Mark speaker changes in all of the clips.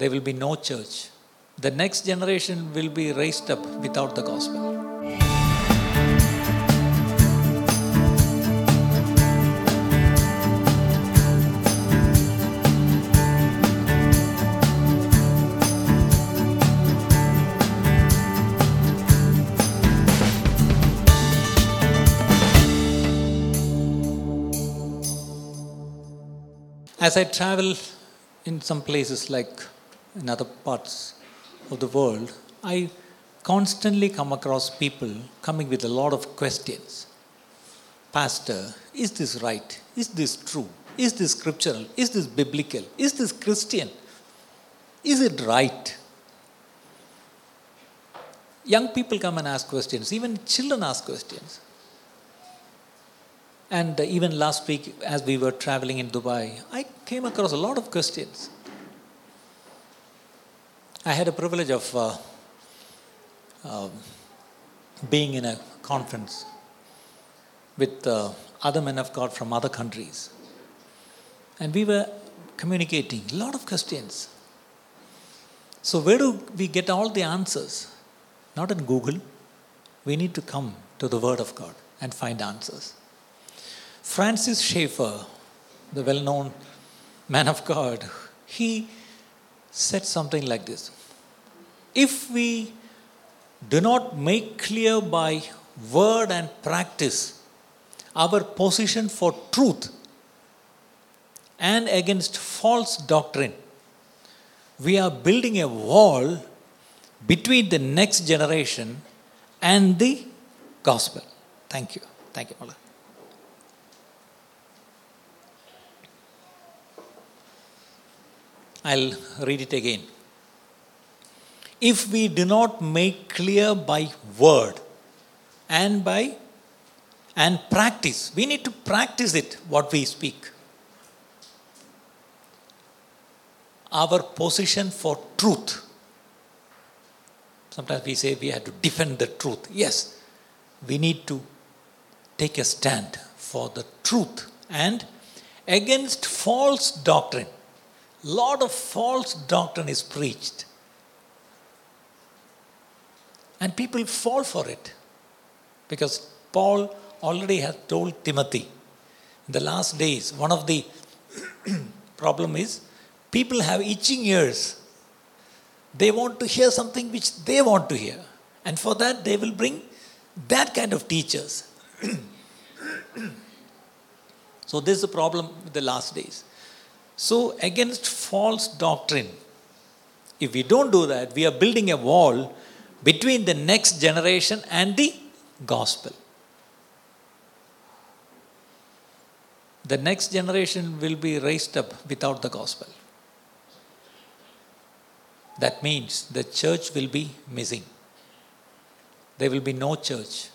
Speaker 1: there will be no church. The next generation will be raised up without the gospel. As I travel in some places like in other parts of the world, I constantly come across people coming with a lot of questions. Pastor, is this right? Is this true? Is this scriptural? Is this biblical? Is this Christian? Is it right? Young people come and ask questions, even children ask questions. And even last week, as we were traveling in Dubai, I came across a lot of questions. I had a privilege of uh, uh, being in a conference with uh, other men of God from other countries. And we were communicating a lot of questions. So, where do we get all the answers? Not in Google. We need to come to the Word of God and find answers. Francis Schaeffer, the well known man of God, he said something like this If we do not make clear by word and practice our position for truth and against false doctrine, we are building a wall between the next generation and the gospel. Thank you. Thank you, Mullah. I'll read it again. If we do not make clear by word and by and practice, we need to practice it what we speak. Our position for truth. Sometimes we say we have to defend the truth. Yes, we need to take a stand for the truth and against false doctrine lot of false doctrine is preached and people fall for it. Because paul already has told timothy in the last days one of the problem is people have itching ears. They want to hear something which they want to hear. And for that they will bring that kind of teachers. So this is the problem with the last days. So, against false doctrine, if we don't do that, we are building a wall between the next generation and the gospel. The next generation will be raised up without the gospel. That means the church will be missing. There will be no church.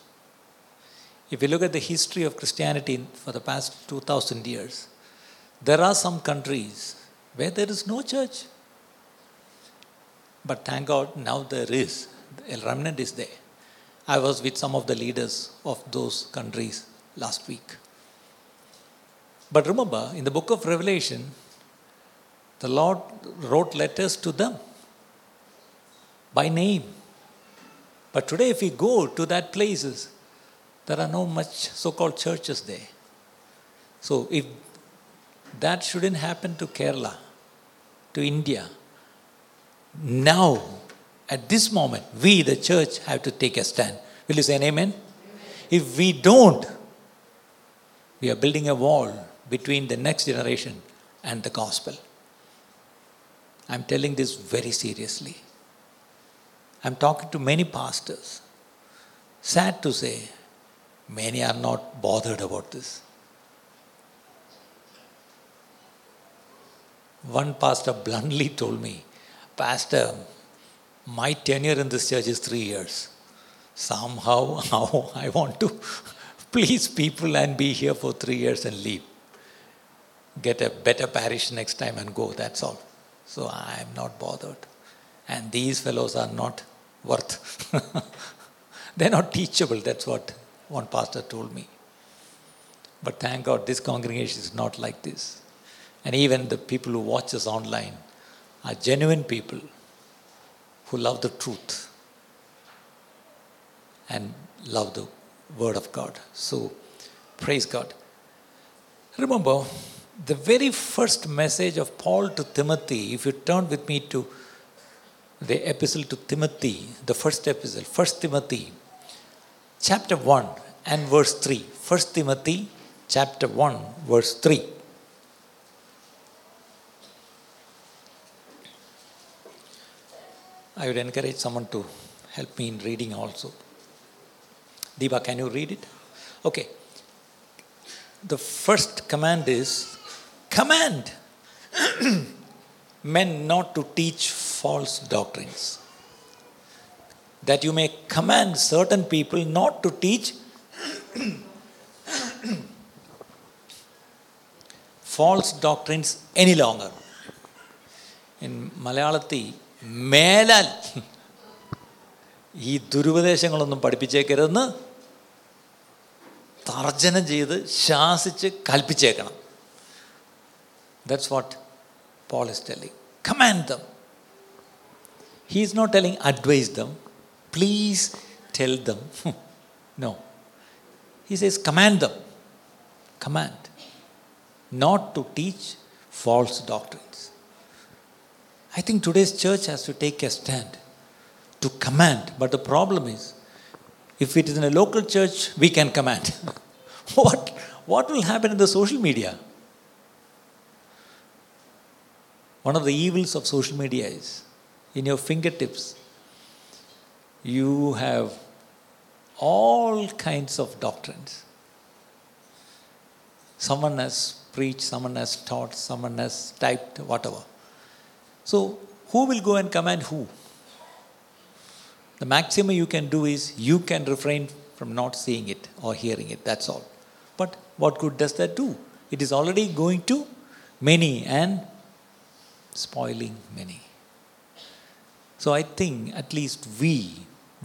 Speaker 1: If you look at the history of Christianity for the past 2000 years, there are some countries where there is no church. But thank God, now there is. A remnant is there. I was with some of the leaders of those countries last week. But remember, in the book of Revelation, the Lord wrote letters to them by name. But today, if we go to that places, there are no much so-called churches there. So if that shouldn't happen to Kerala, to India. Now, at this moment, we, the church, have to take a stand. Will you say an amen? amen? If we don't, we are building a wall between the next generation and the gospel. I'm telling this very seriously. I'm talking to many pastors. Sad to say, many are not bothered about this. One pastor bluntly told me, Pastor, my tenure in this church is three years. Somehow, how I want to please people and be here for three years and leave. Get a better parish next time and go, that's all. So I am not bothered. And these fellows are not worth. They're not teachable, that's what one pastor told me. But thank God, this congregation is not like this. And even the people who watch us online, are genuine people who love the truth and love the Word of God. So, praise God. Remember, the very first message of Paul to Timothy, if you turn with me to the epistle to Timothy, the first epistle, First Timothy, chapter 1 and verse 3. First Timothy, chapter 1, verse 3. I would encourage someone to help me in reading also. Deepa, can you read it? Okay. The first command is command men not to teach false doctrines. That you may command certain people not to teach false doctrines any longer. In Malayalati, മേലാൽ. ഈ ദുരുപദേശങ്ങളൊന്നും പഠിപ്പിച്ചേക്കരുതെന്ന് തർജനം ചെയ്ത് ശാസിച്ച് കൽപ്പിച്ചേക്കണം. That's what Paul is telling command them he is not telling advice them please tell them no he says command them command not to teach false doctrines. I think today's church has to take a stand to command, but the problem is if it is in a local church, we can command. what, what will happen in the social media? One of the evils of social media is in your fingertips, you have all kinds of doctrines. Someone has preached, someone has taught, someone has typed, whatever. So, who will go and command who? The maximum you can do is you can refrain from not seeing it or hearing it, that's all. But what good does that do? It is already going to many and spoiling many. So I think at least we,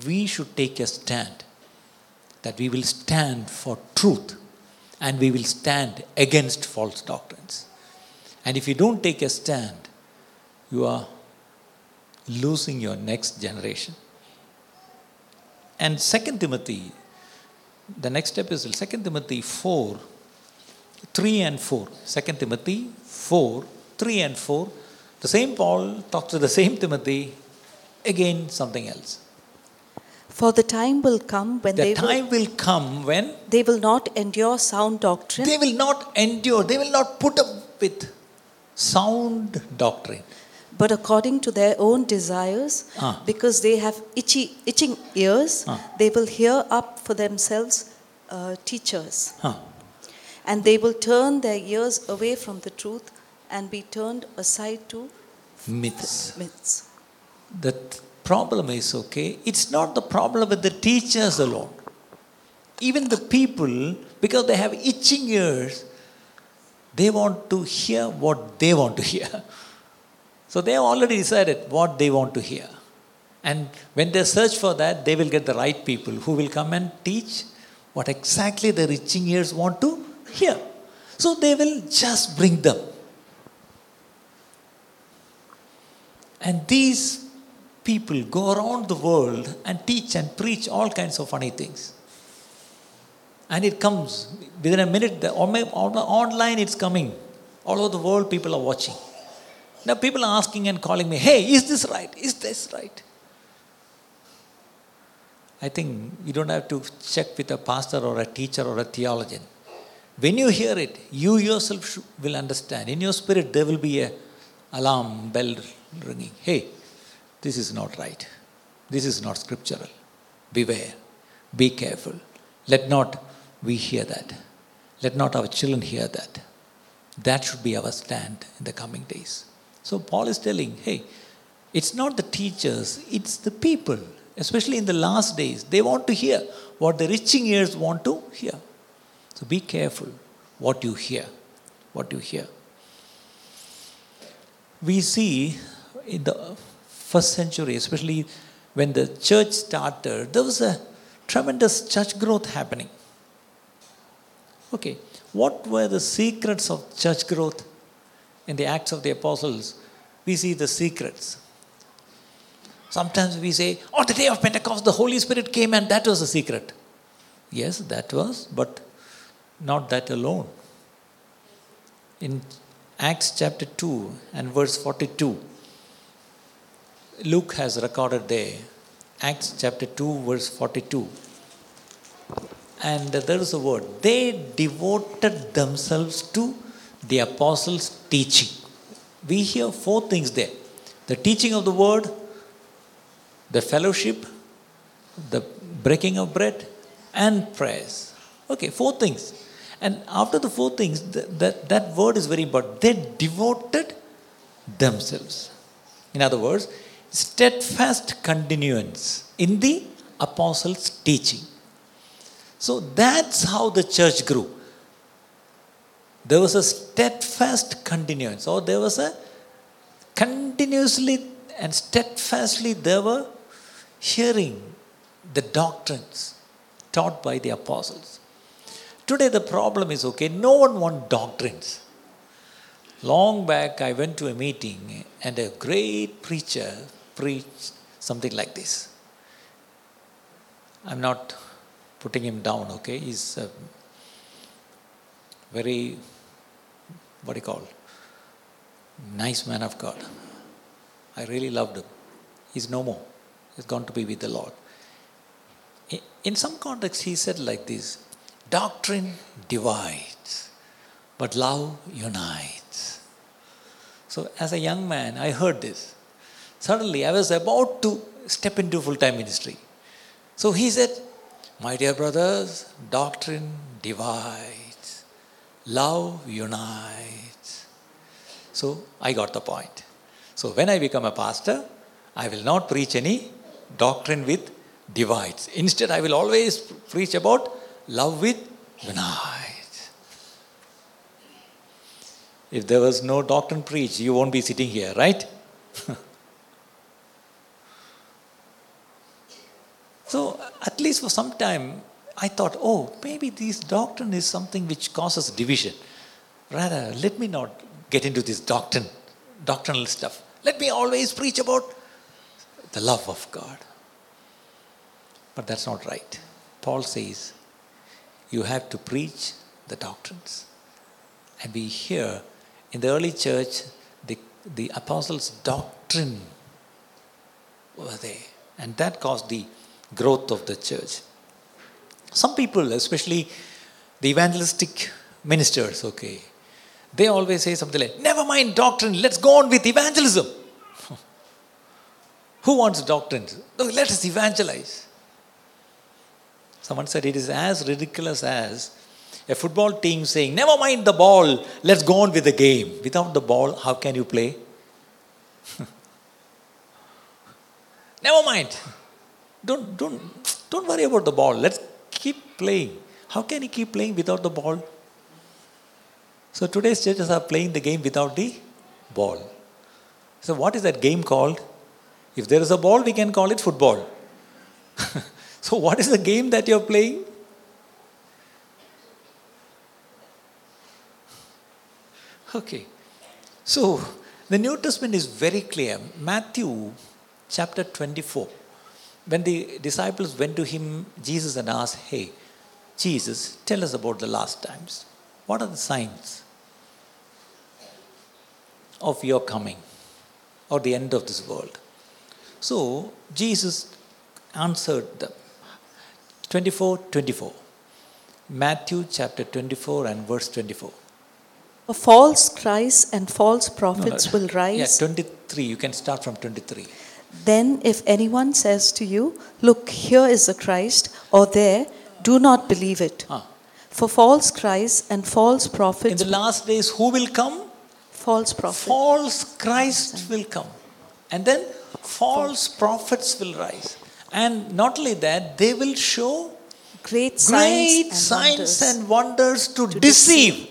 Speaker 1: we should take a stand that we will stand for truth and we will stand against false doctrines. And if you don't take a stand, you are losing your next generation. And 2 Timothy, the next epistle, 2 Timothy 4, 3 and 4. 2 Timothy 4, 3 and 4. The same Paul talks to the same Timothy, again something else.
Speaker 2: For the time will come when
Speaker 1: The
Speaker 2: they,
Speaker 1: time will come when
Speaker 2: they will not endure sound doctrine,
Speaker 1: they will not endure, they will not put up with sound doctrine.
Speaker 2: But according to their own desires,
Speaker 1: Ah.
Speaker 2: because they have itchy, itching ears,
Speaker 1: Ah.
Speaker 2: they will hear up for themselves uh, teachers.
Speaker 1: Huh.
Speaker 2: And they will turn their ears away from the truth and be turned aside to
Speaker 1: Myths.
Speaker 2: myths.
Speaker 1: The problem is okay, it's not the problem with the teachers alone. Even the people, because they have itching ears, they want to hear what they want to hear. So they have already decided what they want to hear. And when they search for that, they will get the right people who will come and teach what exactly their itching ears want to hear. So they will just bring them. And these people go around the world and teach and preach all kinds of funny things. And it comes within a minute, the, on- on- online it's coming. All over the world, people are watching. Now, people are asking and calling me, hey, is this right? Is this right? I think you don't have to check with a pastor or a teacher or a theologian. When you hear it, you yourself will understand. In your spirit, there will be a alarm bell ringing. Hey, this is not right. This is not scriptural. Beware. Be careful. Let not we hear that. Let not our children hear that. That should be our stand in the coming days. So Paul is telling, hey, it's not the teachers, it's the people, especially in the last days. They want to hear what the reaching ears want to hear. So be careful what you hear. What you hear. We see in the first century, especially when the church started, there was a tremendous church growth happening. Okay, what were the secrets of church growth in the Acts of the Apostles? we see the secrets. Sometimes we say, oh, the day of Pentecost, the Holy Spirit came and that was a secret. Yes, that was, but not that alone. In Acts chapter 2 and verse 42, Luke has recorded there, Acts chapter 2, verse 42. And there is a word, they devoted themselves to the apostles' teaching. We hear four things there the teaching of the word, the fellowship, the breaking of bread, and prayers. Okay, four things. And after the four things, that, that, that word is very important. They devoted themselves. In other words, steadfast continuance in the apostles' teaching. So that's how the church grew. There was a steadfast continuance, or there was a continuously and steadfastly they were hearing the doctrines taught by the apostles. Today, the problem is okay, no one wants doctrines. Long back, I went to a meeting and a great preacher preached something like this. I'm not putting him down, okay? He's a very, what do you call, nice man of God. I really loved him. He's no more, he's gone to be with the Lord. In some context, he said like this Doctrine divides, but love unites. So, as a young man, I heard this. Suddenly, I was about to step into full time ministry. So, he said, My dear brothers, doctrine divides, love unites. So, I got the point. So, when I become a pastor, I will not preach any doctrine with divides. Instead, I will always preach about love with unites. If there was no doctrine preached, you won't be sitting here, right? so, at least for some time, I thought, oh, maybe this doctrine is something which causes division. Rather, let me not get into this doctrine, doctrinal stuff. Let me always preach about the love of God. But that's not right. Paul says you have to preach the doctrines. And we hear in the early church, the, the apostles' doctrine were there. And that caused the growth of the church. Some people, especially the evangelistic ministers, okay, they always say something like, never mind doctrine, let's go on with evangelism. Who wants doctrines? Let us evangelize. Someone said it is as ridiculous as a football team saying, Never mind the ball, let's go on with the game. Without the ball, how can you play? Never mind. Don't, don't, don't worry about the ball. Let's keep playing. How can you keep playing without the ball? So today's churches are playing the game without the ball. So, what is that game called? If there is a ball, we can call it football. So, what is the game that you're playing? Okay. So, the New Testament is very clear. Matthew chapter 24. When the disciples went to him, Jesus, and asked, Hey, Jesus, tell us about the last times. What are the signs of your coming or the end of this world? So, Jesus answered them 24 24. Matthew chapter 24 and verse 24.
Speaker 2: A false Christ and false prophets will rise.
Speaker 1: Yeah, 23. You can start from 23.
Speaker 2: Then, if anyone says to you, Look, here is the Christ, or there, do not believe it.
Speaker 1: Ah.
Speaker 2: For false Christ and false prophets.
Speaker 1: In the last days, who will come?
Speaker 2: false prophets,
Speaker 1: False Christ will come. And then false prophets will rise. And not only that, they will show
Speaker 2: great signs,
Speaker 1: great
Speaker 2: and
Speaker 1: signs
Speaker 2: wonders.
Speaker 1: and wonders to,
Speaker 2: to
Speaker 1: deceive.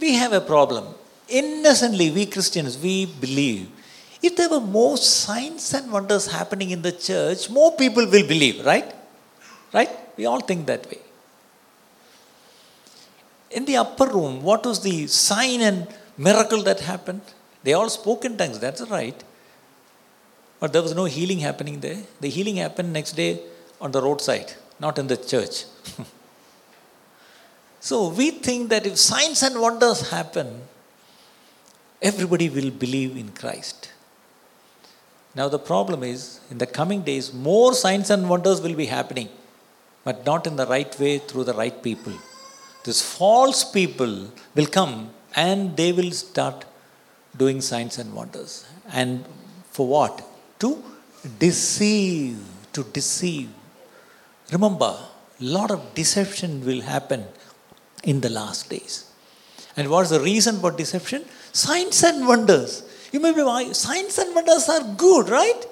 Speaker 1: We have a problem. Innocently, we Christians, we believe if there were more signs and wonders happening in the church, more people will believe, right? Right? We all think that way. In the upper room, what was the sign and miracle that happened. They all spoke in tongues, that's right. But there was no healing happening there. The healing happened next day on the roadside, not in the church. so we think that if signs and wonders happen, everybody will believe in Christ. Now, the problem is, in the coming days, more signs and wonders will be happening, but not in the right way through the right people. These false people will come and they will start doing signs and wonders. And for what? To deceive. To deceive. Remember, a lot of deception will happen in the last days. And what's the reason for deception? Signs and wonders. You may be why signs and wonders are good, right?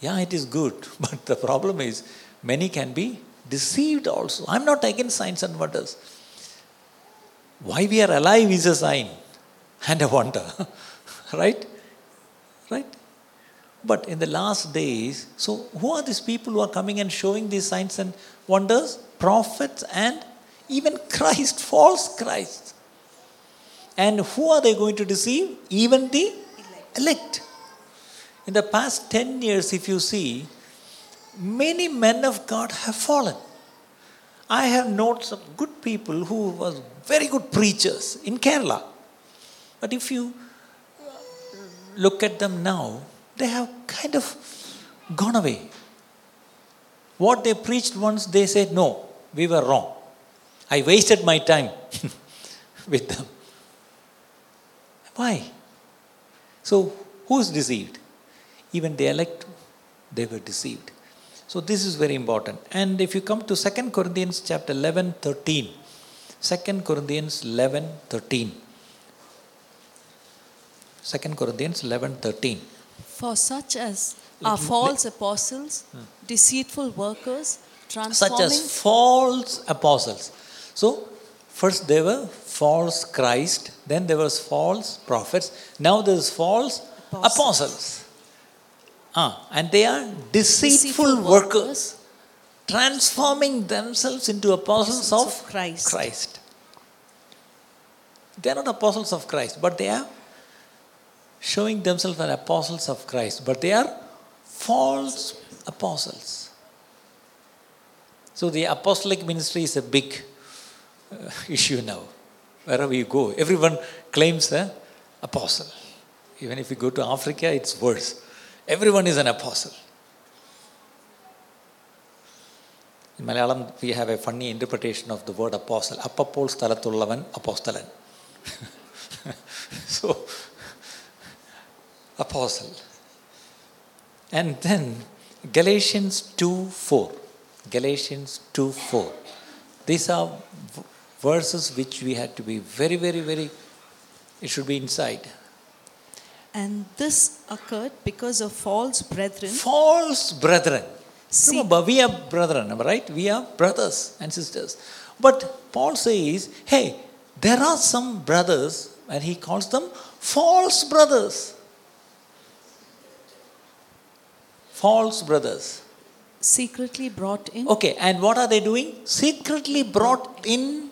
Speaker 1: Yeah, it is good. But the problem is many can be deceived also. I'm not against signs and wonders. Why we are alive is a sign and a wonder. right? Right? But in the last days, so who are these people who are coming and showing these signs and wonders? Prophets and even Christ, false Christ. And who are they going to deceive? Even the elect. In the past 10 years, if you see, many men of God have fallen. I have known some good people who were very good preachers in Kerala. But if you uh, look at them now, they have kind of gone away. What they preached once, they said, No, we were wrong. I wasted my time with them. Why? So, who is deceived? Even the elect, they were deceived. So, this is very important. And if you come to 2 Corinthians chapter 11, 13, 2 Corinthians 11, 13. 2 Corinthians 11, 13.
Speaker 3: For such as are false apostles, hmm. deceitful workers, transforming.
Speaker 1: Such as false apostles. So, first they were false Christ, then there was false prophets, now there is false apostles.
Speaker 3: Apostles.
Speaker 1: Ah, and they are deceitful,
Speaker 3: Deceitful
Speaker 1: workers,
Speaker 3: workers,
Speaker 1: transforming themselves into apostles of,
Speaker 3: of Christ.
Speaker 1: Christ. They are not apostles of Christ, but they are showing themselves as apostles of Christ, but they are false apostles. So the apostolic ministry is a big uh, issue now wherever you go. Everyone claims an apostle. Even if you go to Africa, it's worse. Everyone is an apostle. In Malayalam, we have a funny interpretation of the word apostle. Appapol sthalathullavan apostolan. so, apostle. And then Galatians 2 4. Galatians 2 4. These are verses which we had to be very, very, very, it should be inside.
Speaker 3: and this occurred because of false brethren
Speaker 1: False brethren.
Speaker 3: See-
Speaker 1: Remember, we are brethren, right? We are brothers and sisters. But Paul says, hey, there are some brothers, and he calls them false brothers. False brothers.
Speaker 3: secretly brought in
Speaker 1: Okay, and what are they doing? Secretly brought in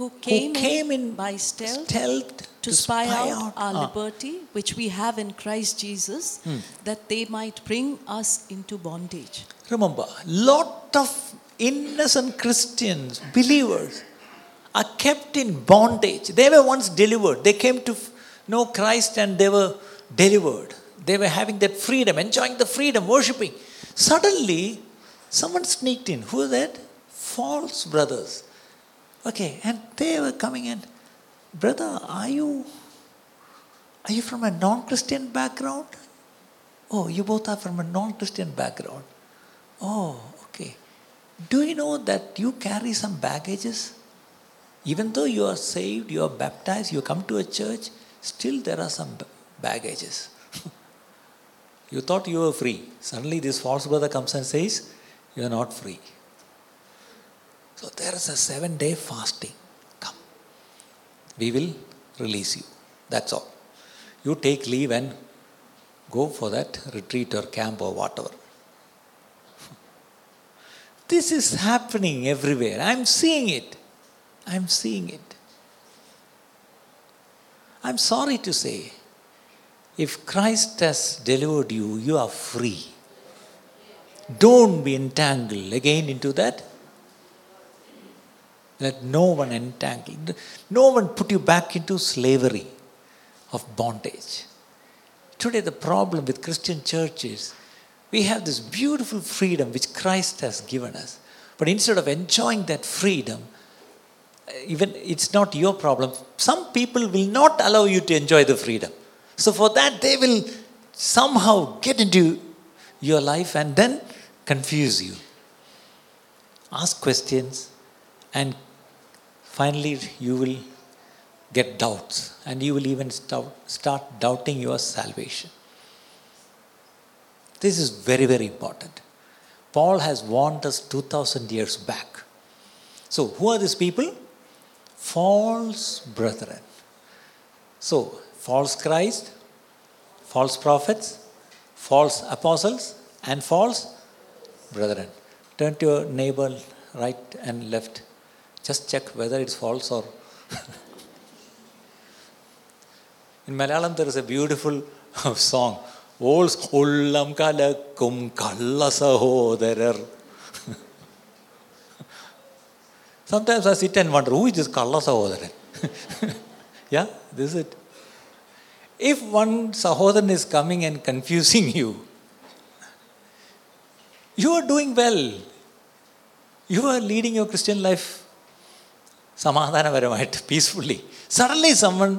Speaker 3: who
Speaker 1: who
Speaker 3: came,
Speaker 1: came in
Speaker 3: by stealth
Speaker 1: stealth
Speaker 3: to spy out our
Speaker 1: Ah,
Speaker 3: liberty which we have in Christ Jesus that they might bring us into bondage.
Speaker 1: Remember, lot of innocent Christians, believers, are kept in bondage. They were once delivered. They came to know Christ and they were delivered. They were having that freedom, enjoying the freedom, worshipping. Suddenly, someone sneaked in. Who is that? False brothers. Okay, and they were coming in. Brother, are you are you from a non-Christian background? Oh, you both are from a non-Christian background. Oh, okay. Do you know that you carry some baggages? Even though you are saved, you are baptized, you come to a church, still there are some baggages. you thought you were free. Suddenly, this false brother comes and says, You are not free. So, there is a seven day fasting. Come. We will release you. That's all. You take leave and go for that retreat or camp or whatever. This is happening everywhere. I'm seeing it. I'm seeing it. I'm sorry to say, if Christ has delivered you, you are free. Don't be entangled again into that. Let no one entangle, no one put you back into slavery of bondage. Today, the problem with Christian churches, we have this beautiful freedom which Christ has given us. But instead of enjoying that freedom, eh, even it's not your problem. Some people will not allow you to enjoy the freedom. So for that, they will somehow get into your life and then confuse you. Ask questions, and finally, you will get doubts, and you will even start, doubting your salvation. This is very, very important. Paul has warned us 2000 years back. So, who are these people? False brethren. So, false Christ, false prophets, false apostles, and false brethren. Turn to your neighbor, right and left. Just check whether it's false or. In Malayalam, there is a beautiful song. Ullam kalakkum kalla sahodarar. Sometimes I sit and wonder, who is this kalla sahodaran? yeah, this is it. If one sahodaran is coming and confusing you, you are doing well. You are leading your Christian life സമാധാനപരമായിട്ട് peacefully suddenly someone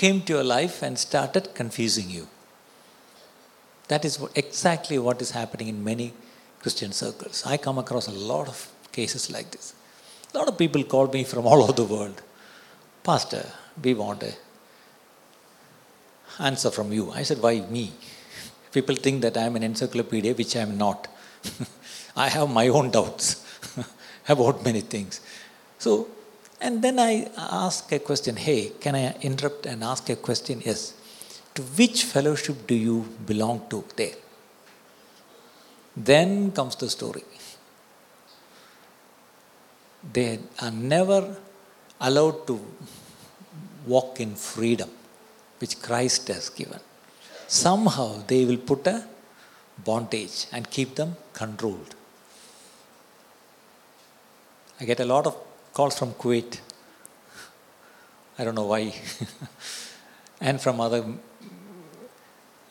Speaker 1: came to your life and started confusing you. That is what, exactly what is happening in many Christian circles. I come across a lot of cases like this. A lot of people call me from all over the world. Pastor, we want a answer from you. I said, why me? People think that I am an encyclopedia, which I am not. I have my own doubts about many things. So, and then I ask a question hey, can I interrupt and ask a question? Yes. To which fellowship do you belong to there? Then comes the story. They are never allowed to walk in freedom which Christ has given. Somehow they will put a bondage and keep them controlled. I get a lot of calls from Kuwait. I don't know why. and from other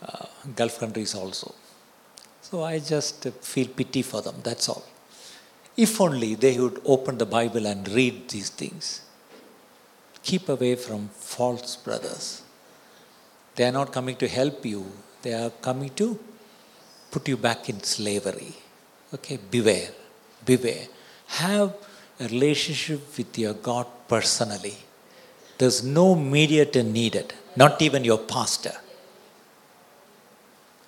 Speaker 1: uh, Gulf countries also. So I just feel pity for them, that's all. If only they would open the Bible and read these things. Keep away from false brothers. They are not coming to help you, they are coming to put you back in slavery. Okay, beware, beware. Have a relationship with your God personally. There's no mediator needed, not even your pastor.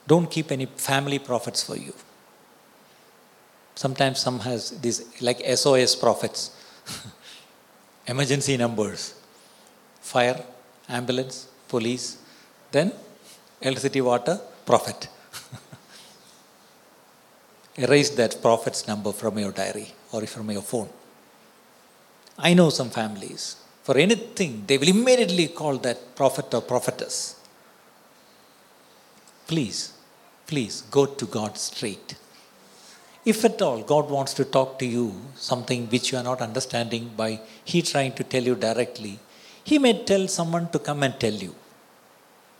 Speaker 1: Don't keep any family prophets for you. Sometimes some has these like SOS prophets, emergency numbers, fire, ambulance, police, then electricity, water, prophet. Erase that prophet's number from your diary or from your phone. I know some families, for anything, they will immediately call that prophet or prophetess. Please, please go to God straight. If at all God wants to talk to you something which you are not understanding by He trying to tell you directly, He may tell someone to come and tell you.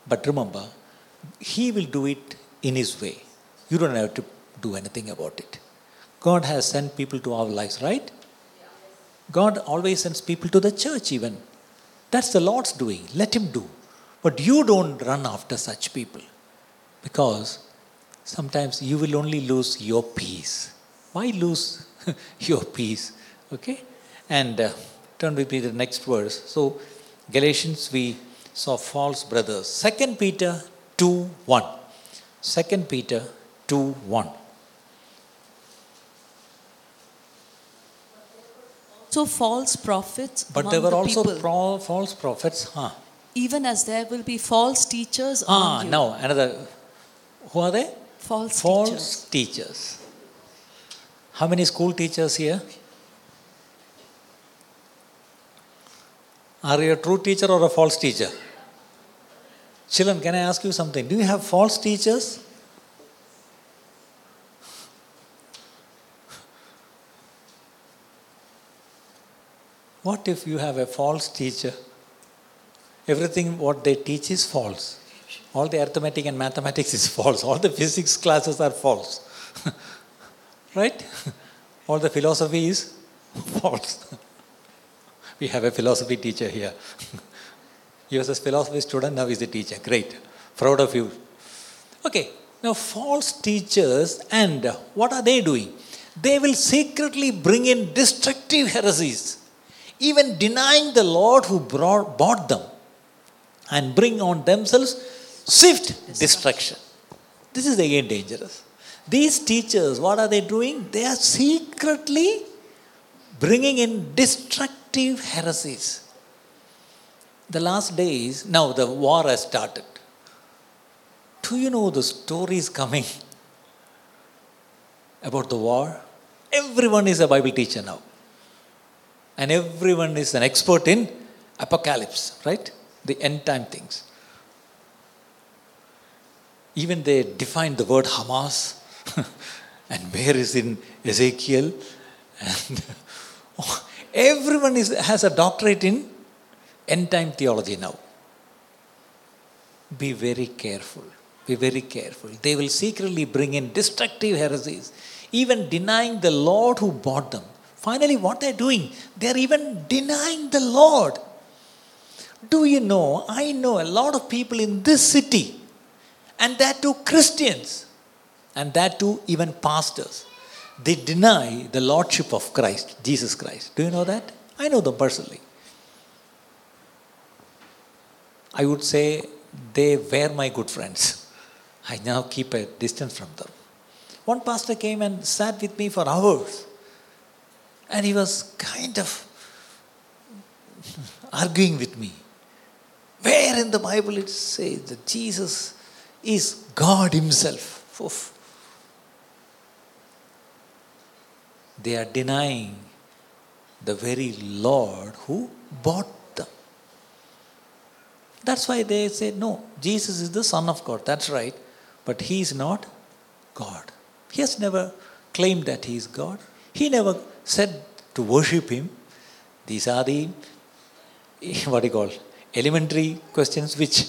Speaker 1: But remember, He will do it in His way. You don't have to do anything about it. God has sent people to our lives, right? God always sends people to the church, even. That's the Lord's doing. Let Him do. But you don't run after such people because sometimes you will only lose your peace. Why lose your peace? Okay? And uh, turn with me to the next verse. So, Galatians, we saw false brothers. Second Peter 2 1. 2 Peter 2 1.
Speaker 3: So false prophets
Speaker 1: But there were
Speaker 3: the
Speaker 1: also pro- false prophets. Huh.
Speaker 3: even as there will be false teachers
Speaker 1: Ah,
Speaker 3: among
Speaker 1: now another. Who are they?
Speaker 3: False, teachers.
Speaker 1: False teachers. How many school teachers here? Are you a true teacher or a false teacher? Children, can I ask you something? Do you have false teachers? What if you have a false teacher? Everything what they teach is false. All the arithmetic and mathematics is false. All the physics classes are false. right? All the philosophy is false. we have a philosophy teacher here. he was a philosophy student, now he's a teacher. Great. Proud of you. Okay, now false teachers, and what are they doing? They will secretly bring in destructive heresies, even denying the Lord who brought, bought them, and bring on themselves swift destruction. This is again dangerous. These teachers, what are they doing? They are secretly bringing in destructive heresies. The last days, now the war has started. Do you know the stories coming about the war? Everyone is a Bible teacher now. And everyone is an expert in apocalypse, right? The end time things. Even they define the word Hamas and where is in Ezekiel. And oh, everyone is, has a doctorate in end time theology now. Be very careful. Be very careful. They will secretly bring in destructive heresies, even denying the Lord who bought them. Finally, what they're doing, they're even denying the Lord. Do you know? I know a lot of people in this city, and that too Christians, and that too even pastors. They deny the Lordship of Christ, Jesus Christ. Do you know that? I know them personally. I would say they were my good friends. I now keep a distance from them. One pastor came and sat with me for hours, and he was kind of arguing with me. Where in the Bible it says that Jesus is God Himself? Oof. They are denying the very Lord who bought them. That's why they say, no, Jesus is the Son of God. That's right. But He is not God. He has never claimed that He is God. He never said to worship Him. These are the, what do you call, elementary questions which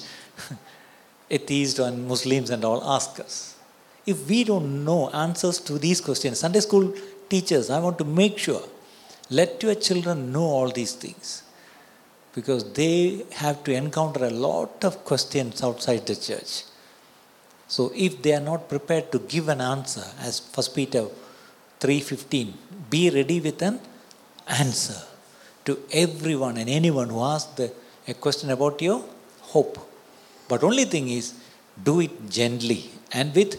Speaker 1: atheists and Muslims and all ask us. If we don't know answers to these questions, Sunday school teachers, I want to make sure, let your children know all these things. Because they have to encounter a lot of questions outside the church. So if they are not prepared to give an answer, as First Peter 3.15, be ready with an answer to everyone and anyone who asks the, a question about your hope. But only thing is, do it gently and with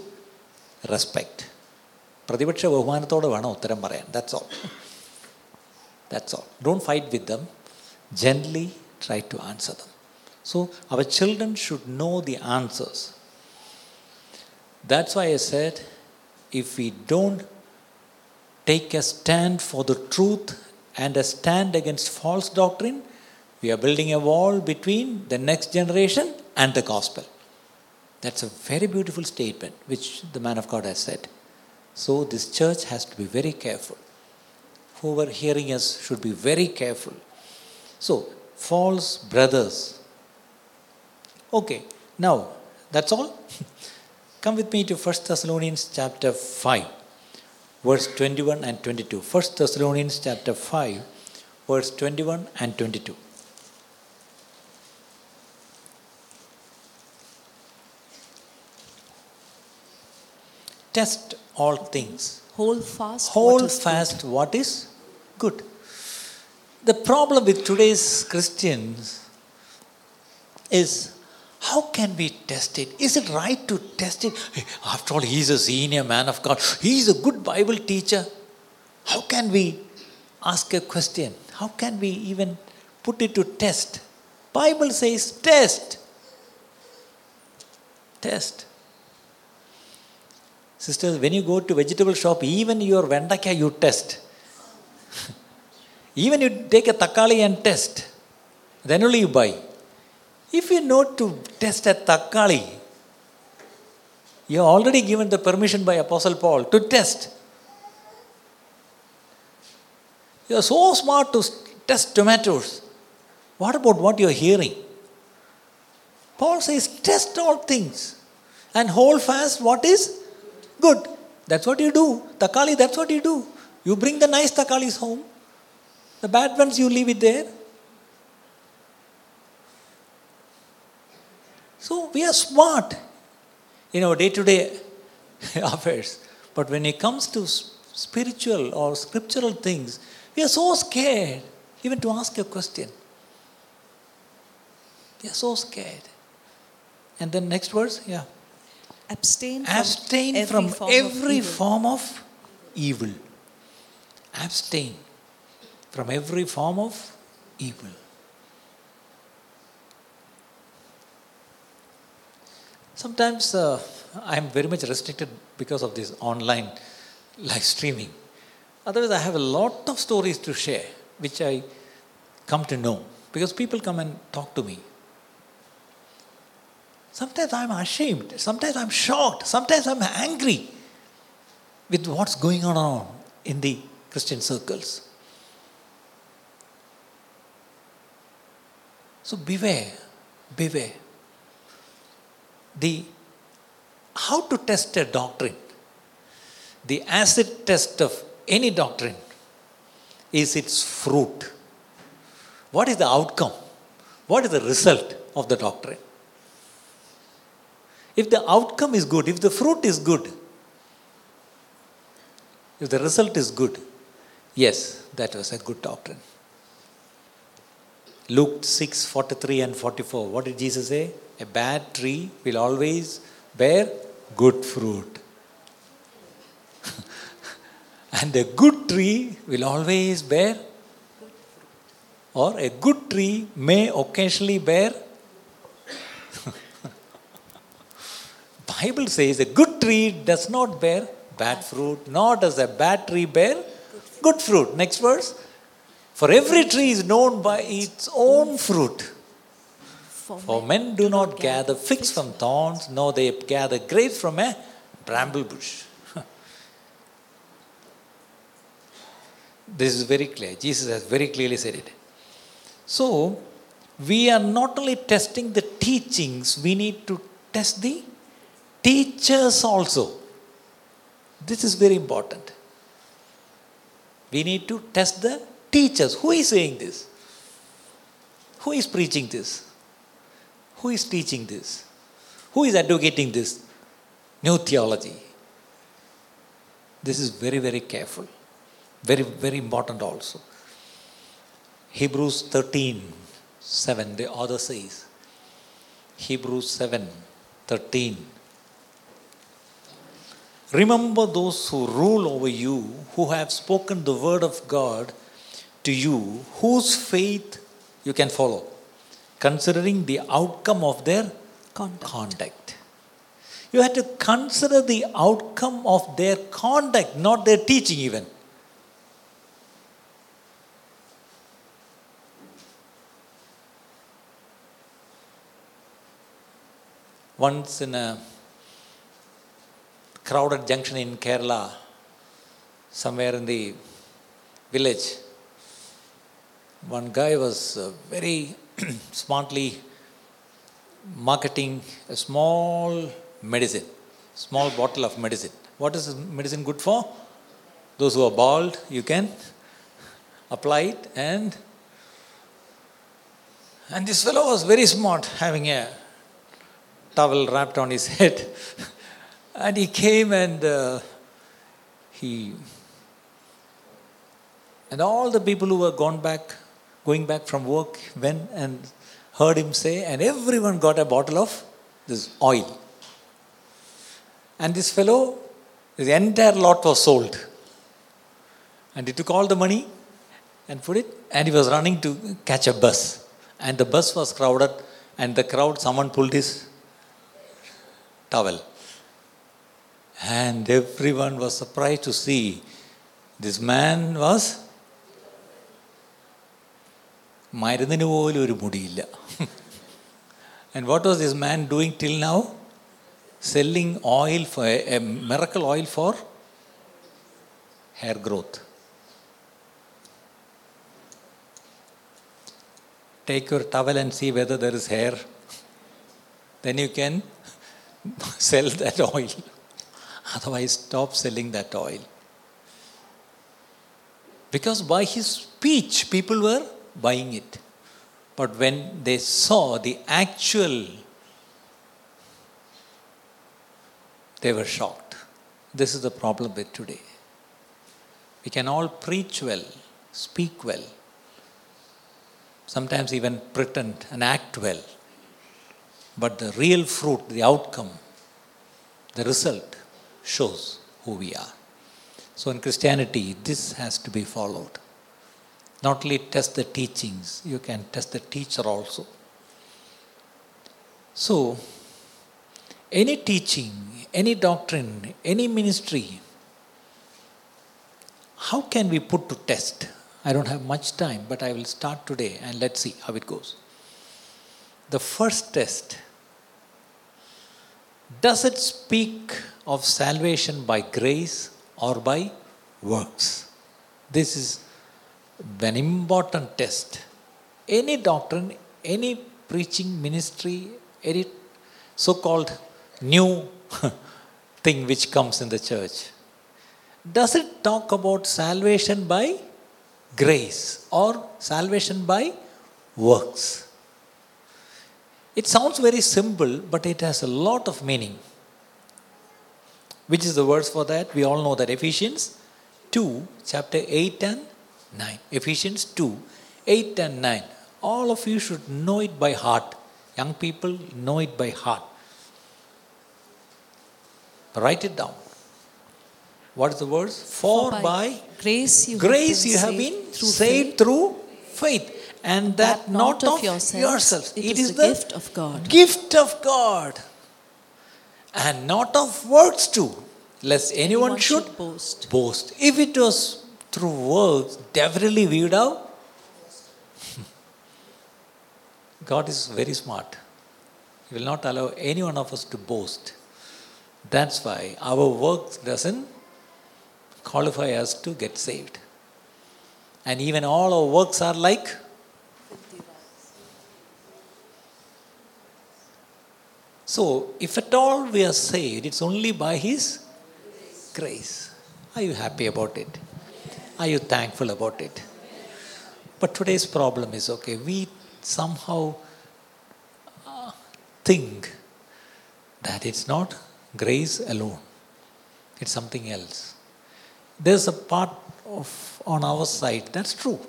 Speaker 1: respect. പ്രതിപക്ഷ ബഹുമാനത്തോടെ വേണം ഉത്തരം പറയാൻ that's all that's all don't fight with them gently try to answer them so our children should know the answers that's why I said if we don't take a stand for the truth and a stand against false doctrine, we are building a wall between the next generation and the gospel. That's a very beautiful statement which the man of God has said. So, this church has to be very careful. Whoever hearing us should be very careful. So, false brothers. Okay, now that's all. Come with me to 1 Thessalonians chapter 5 verse 21 and 22. 1 Thessalonians chapter 5, verse 21 and 22. Test all things.
Speaker 3: Hold fast.
Speaker 1: Hold
Speaker 3: what
Speaker 1: fast what is good. The problem with today's Christians is how can we test it? Is it right to test it? After all, he's a senior man of God. He's a good Bible teacher. How can we ask a question? How can we even put it to test? Bible says test. Test. Sisters, when you go to vegetable shop, even your vendaka you test. even you take a takali and test. Then only you buy. If you know to test a takali, you are already given the permission by Apostle Paul to test. You are so smart to test tomatoes. What about what you are hearing? Paul says, test all things and hold fast what is good. That's what you do. Takali, that's what you do. You bring the nice takalis home, the bad ones, you leave it there. So we are smart in our day to day affairs. But when it comes to spiritual or scriptural things, we are so scared even to ask a question. We are so scared. And then next verse, yeah.
Speaker 3: Abstain from
Speaker 1: Abstain
Speaker 3: every
Speaker 1: from
Speaker 3: form
Speaker 1: every form of evil. Abstain from every form of evil. Sometimes uh, I am very much restricted because of this online live streaming. Otherwise, I have a lot of stories to share which I come to know because people come and talk to me. Sometimes I'm ashamed, sometimes I'm shocked, sometimes I'm angry with what's going on in the Christian circles. So beware, beware. The how to test a doctrine, the acid test of any doctrine is its fruit. What is the outcome? What is the result of the doctrine? If the outcome is good, if the fruit is good, if the result is good, yes, that was a good doctrine. Luke 6 43 and 44. What did Jesus say? A bad tree will always bear good fruit. and a good tree will always bear, or a good tree may occasionally bear. Bible says a good tree does not bear bad fruit, nor does a bad tree bear good fruit. Next verse. For every tree is known by its own fruit.
Speaker 3: For
Speaker 1: men do not gather figs from thorns, nor they gather grapes from a bramble bush. this is very clear. Jesus has very clearly said it. So, we are not only testing the teachings, we need to test the teachers also. This is very important. We need to test the teachers. Who is saying this? Who is preaching this? Who is teaching this? Who is advocating this new theology? This is very, very careful. Very, very important also. Hebrews 13 7, the author says. Hebrews 7 13. Remember those who rule over you, who have spoken the word of God to you, whose faith you can follow, considering the outcome of their
Speaker 3: Conduct.
Speaker 1: conduct. You have to consider the outcome of their conduct, not their teaching, even. Once in a crowded junction in Kerala, somewhere in the village, one guy was uh, very smartly marketing a small medicine, small bottle of medicine. What is medicine good for? Those who are bald, you can apply it and and this fellow was very smart, having a towel wrapped on his head. and he came and uh, he and all the people who were gone back, going back from work, went and heard him say, and everyone got a bottle of this oil. And this fellow, the entire lot was sold. And he took all the money and put it, and he was running to catch a bus. And the bus was crowded, and the crowd, someone pulled his towel. And everyone was surprised to see this man was മരുന്നിന് പോലും ഒരു മുടിയില്ല And what was this man doing till now? Selling oil for a miracle oil for hair growth. Take your towel and see whether there is hair. Then you can sell that oil. Otherwise, stop selling that oil. Because by his speech, people were buying it. But when they saw the actual, they were shocked. This is the problem with today. We can all preach well, speak well, sometimes even pretend and act well. But the real fruit, the outcome, the result shows who we are. So in Christianity, this has to be followed. Not only test the teachings, you can test the teacher also. So, any teaching, any doctrine, any ministry, how can we put to test? I don't have much time, but I will start today and let's see how it goes. The first test does it speak of salvation by grace or by works? This is an important test. Any doctrine, any preaching ministry, any so called new thing which comes in the church, does it talk about salvation by grace or salvation by works? It sounds very simple, but it has a lot of meaning. Which is the verse for that? We all know that Ephesians 2, chapter 8 and 9. Ephesians 2, 8 and 9. All of you should know it by heart. Young people know it by heart. Write it down. What is the verse? For, by,
Speaker 3: grace you
Speaker 1: grace
Speaker 3: have
Speaker 1: you have been
Speaker 3: through
Speaker 1: saved
Speaker 3: faith,
Speaker 1: through faith. And that, not, of
Speaker 3: yourselves,
Speaker 1: yourselves.
Speaker 3: it is the
Speaker 1: the
Speaker 3: gift of God.
Speaker 1: Gift of God. And not of works too. Lest anyone,
Speaker 3: Anyone
Speaker 1: should,
Speaker 3: should boast.
Speaker 1: boast. If it was through works, definitely we would have. God is very smart. He will not allow any one of us to boast. That's why our works doesn't qualify us to get saved. And even all our works are like So, if at all we are saved, it's only by His grace. Are you happy about it? Are you thankful about it? But today's problem is okay, we somehow uh, think that it's not grace alone, it's something else. There's a part of on our side, that's true.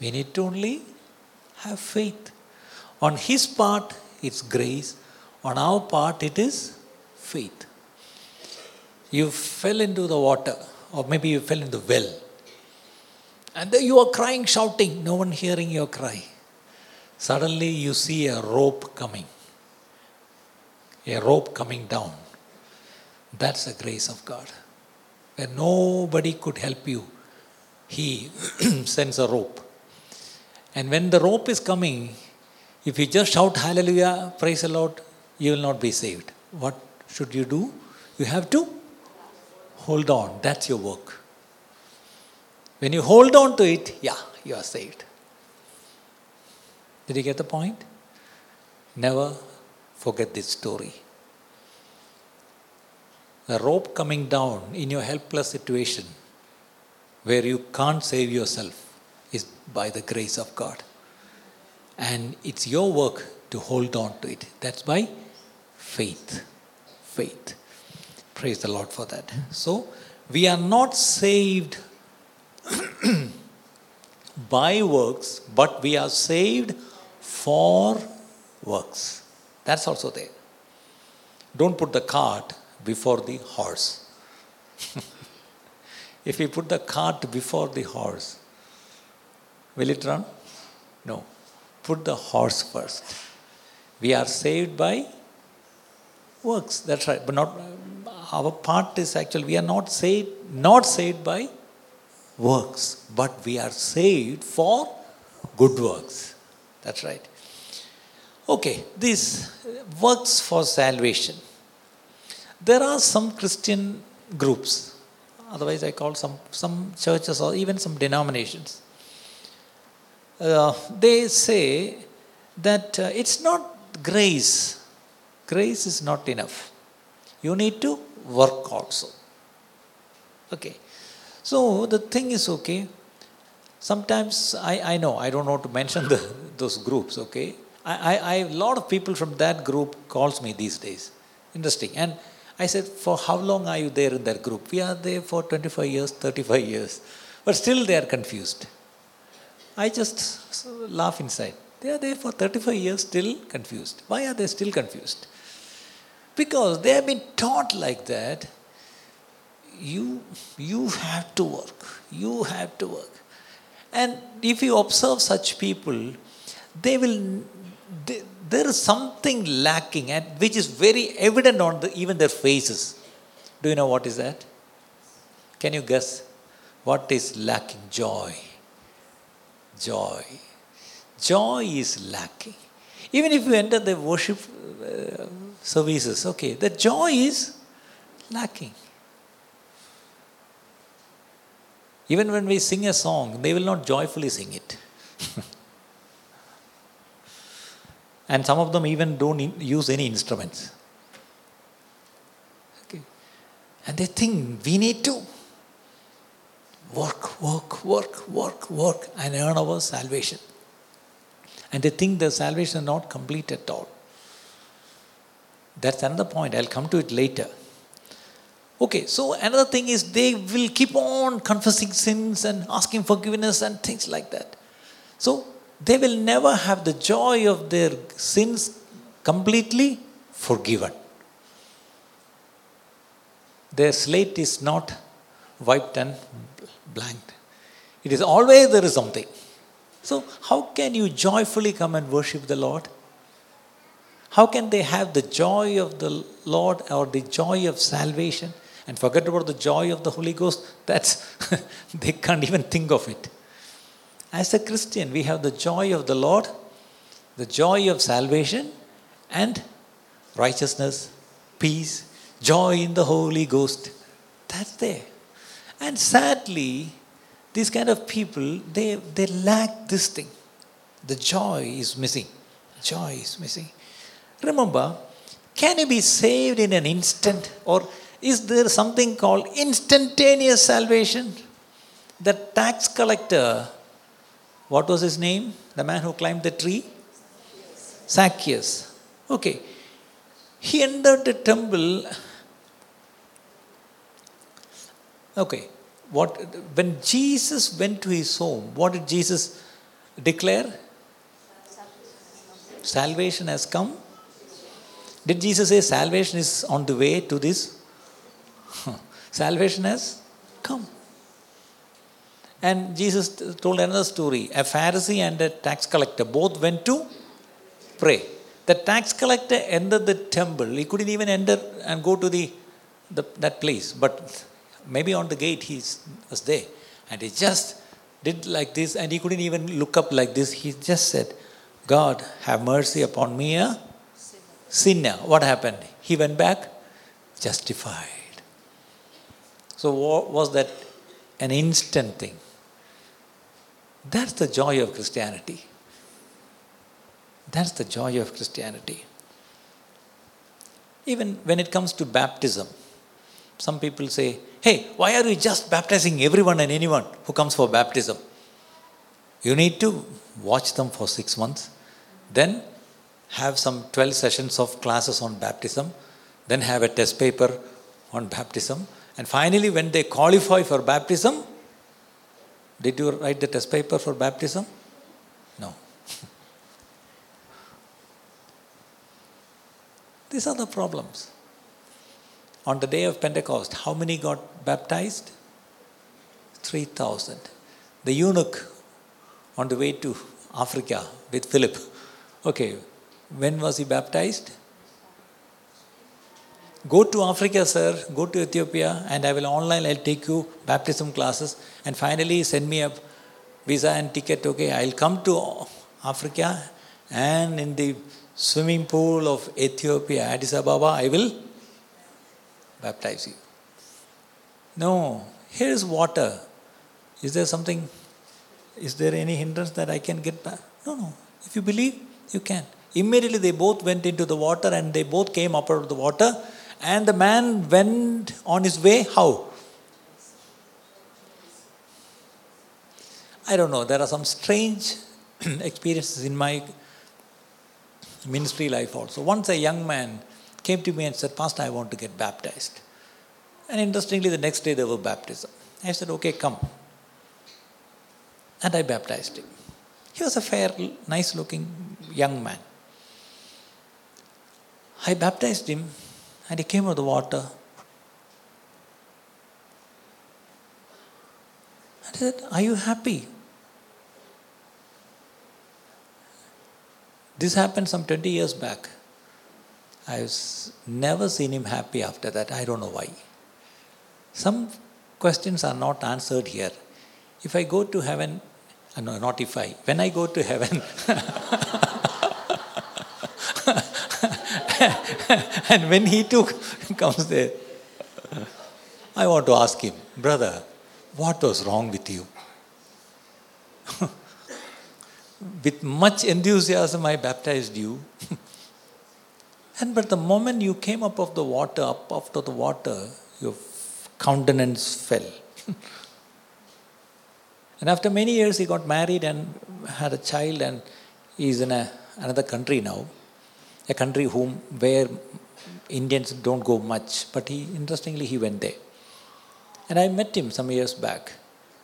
Speaker 1: We need to only have faith. On His part, it's grace. On our part, it is faith. You fell into the water, or maybe you fell in the well. And you are crying, shouting, no one hearing your cry. Suddenly you see a rope coming, a rope coming down. That's the grace of God. When nobody could help you, He sends a rope. And when the rope is coming, if you just shout hallelujah, praise the Lord, you will not be saved. What should you do? You have to hold on. That's your work. When you hold on to it, yeah, you are saved. Did you get the point? Never forget this story. The rope coming down in your helpless situation where you can't save yourself is by the grace of God. And it's your work to hold on to it. That's by faith. Faith. Praise the Lord for that. So, we are not saved by works, but we are saved for works. That's also there. Don't put the cart before the horse. if we put the cart before the horse, will it run? No. Put the horse first. We are saved by works. That's right. But not our part is actually we are not saved not saved by works, but we are saved for good works. That's right. Okay, this works for salvation. There are some Christian groups, otherwise, I call some, some churches or even some denominations. Uh, they say that uh, it's not grace, grace is not enough. You need to work also. Okay. So the thing is okay. Sometimes I, I know, I don't know to mention the, those groups, okay. I, I, I, a lot of people from that group calls me these days. Interesting. And I said, for how long are you there in that group? We are there for 25 years, 35 years. But still they are confused. I just laugh inside. They are there for 35 years, still confused. Why are they still confused? Because they have been taught like that. You, you have to work. You have to work. And if you observe such people, they will, they, there is something lacking and which is very evident on the, even their faces. Do you know what is that? Can you guess? What is lacking? Joy. Joy. Joy is lacking. Even if you enter the worship uh, services, okay, the joy is lacking. Even when we sing a song, they will not joyfully sing it. and some of them even don't use any instruments. Okay. And they think we need to work, work, work, work, work, and earn our salvation. And they think their salvation is not complete at all. That's another point. I'll come to it later. Okay, so another thing is they will keep on confessing sins and asking forgiveness and things like that. So they will never have the joy of their sins completely forgiven. Their slate is not wiped and blanked. It is always there is something. So, how can you joyfully come and worship the Lord? How can they have the joy of the Lord or the joy of salvation and forget about the joy of the Holy Ghost? That's, they can't even think of it. As a Christian, we have the joy of the Lord, the joy of salvation, and righteousness, peace, joy in the Holy Ghost. That's there. And sadly, these kind of people, they, they lack this thing. The joy is missing. Joy is missing. Remember, can you be saved in an instant? Or is there something called instantaneous salvation? The tax collector, what was his name? The man who climbed the tree? Zacchaeus. Okay. He entered the temple. Okay what when Jesus went to his home, what did Jesus declare? Salvation has come. Did Jesus say salvation is on the way to this? salvation has come. And Jesus told another story. A Pharisee and a tax collector both went to pray. The tax collector entered the temple. He couldn't even enter and go to the, the that place. But maybe on the gate he was there and he just did like this and he couldn't even look up like this he just said god have mercy upon me a sinner what happened? He went back justified. So was that an instant thing? That's the joy of christianity. That's the joy of christianity. Even when it comes to baptism some people say Hey, why are you just baptizing everyone and anyone who comes for baptism? You need to watch them for six months, then have some 12 sessions of classes on baptism, then have a test paper on baptism, and finally, when they qualify for baptism, did you write the test paper for baptism? No. These are the problems. On the day of Pentecost, how many got baptized? 3,000. The eunuch on the way to Africa with Philip. Okay, when was he baptized? Go to Africa, sir. Go to Ethiopia, and I will online. I'll take you baptism classes, and finally send me a visa and ticket. Okay, I'll come to Africa, and in the swimming pool of Ethiopia, Addis Ababa, I will baptize you. No, here is water. Is there something, is there any hindrance that I can get back? No, no. If you believe, you can. Immediately they both went into the water and they both came up out of the water. And the man went on his way. How? I don't know. There are some strange experiences in my ministry life also. Once a young man came to me and said, Pastor, I want to get baptized. And interestingly, the next day there was baptism. I said, Okay, come. And I baptized him. He was a fair, nice looking young man. I baptized him and he came out of the water. And I said, Are you happy? This happened some 20 years back. I've never seen him happy after that. I don't know why. Some questions are not answered here. If I go to heaven, uh, no, not if I, when I go to heaven, and when he too comes there, I want to ask him, brother, what was wrong with you? with much enthusiasm, I baptized you. and but the moment you came up of the water, up after the water, your countenance fell. and after many years, he got married and had a child, and he's in a, another country now, a country whom where Indians don't go much. But he, interestingly, he went there. And I met him some years back,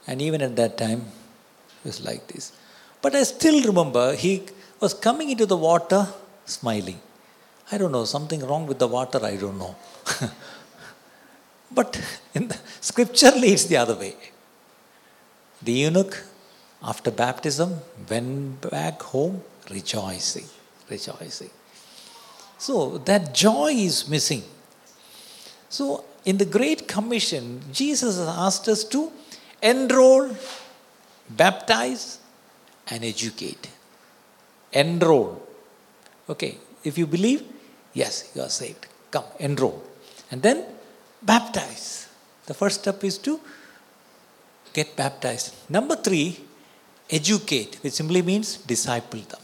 Speaker 1: and even at that time, he was like this. But I still remember he was coming into the water smiling. I don't know, something wrong with the water, I don't know. but in the, the other way. The eunuch, after baptism, went back home rejoicing, rejoicing. So that joy is missing. So in the Great Commission, Jesus has asked us to enroll, baptize, and educate. Enroll. Okay, if you believe, yes, you are saved. Come, enroll. And then baptize. The first step is to get baptized. Number three, educate, which simply means disciple them.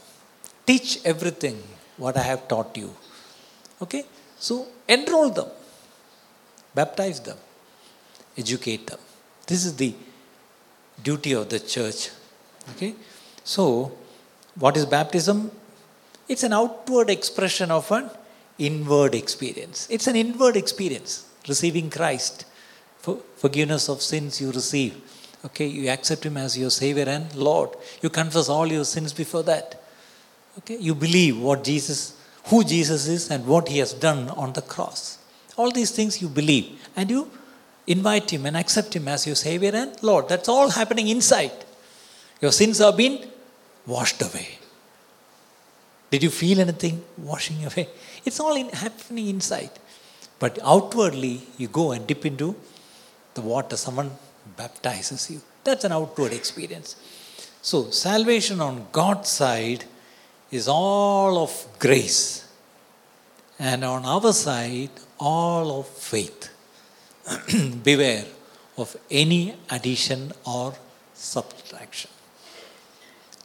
Speaker 1: Teach everything what I have taught you. Okay? So enroll them, baptize them, educate them. This is the duty of the church. Okay? So, what is baptism? It's an outward expression of an inward experience. It's an inward experience, receiving Christ. For forgiveness of sins you receive. Okay, you accept Him as your Savior and Lord. You confess all your sins before that. Okay, you believe what Jesus, who Jesus is, and what He has done on the cross. All these things you believe, and you invite Him and accept Him as your Savior and Lord. That's all happening inside. Your sins have been washed away. Did you feel anything washing away? It's all in, happening inside. But outwardly, you go and dip into the water. Someone baptizes you. That's an outward experience. So, salvation on God's side is all of grace, and on our side, all of faith. Beware of any addition or subtraction.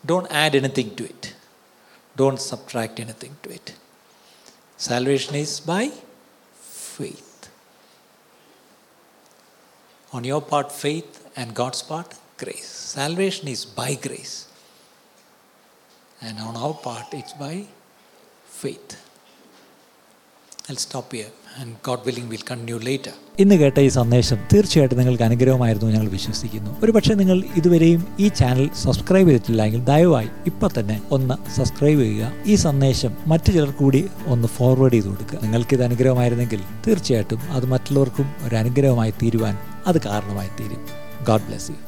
Speaker 1: Don't add anything to it. Don't subtract anything to it. Salvation is by faith. On your part, faith, and God's part, grace. Salvation is by grace. And on our part, it's by faith. I'll stop here, and God willing, we'll continue later.
Speaker 4: ഇന്ന് കേട്ട ഈ സന്ദേശം തീർച്ചയായിട്ടും നിങ്ങൾക്ക് അനുഗ്രഹമായിരുന്നു ഞങ്ങൾ വിശ്വസിക്കുന്നു. ഒരു പക്ഷേ നിങ്ങൾ ഇതുവരെയും ഈ ചാനൽ സബ്സ്ക്രൈബ് ചെയ്തിട്ടില്ലെങ്കിൽ ദയവായി ഇപ്പം തന്നെ ഒന്ന് സബ്സ്ക്രൈബ് ചെയ്യുക. ഈ സന്ദേശം മറ്റു ചിലർ കൂടി ഒന്ന് ഫോർവേഡ് ചെയ്ത് കൊടുക്കുക. നിങ്ങൾക്കിത് അനുഗ്രഹമായിരുന്നെങ്കിൽ തീർച്ചയായിട്ടും അത് മറ്റുള്ളവർക്കും ഒരു അനുഗ്രഹമായി തീരുവാൻ അത് കാരണമായി തീരും. God bless you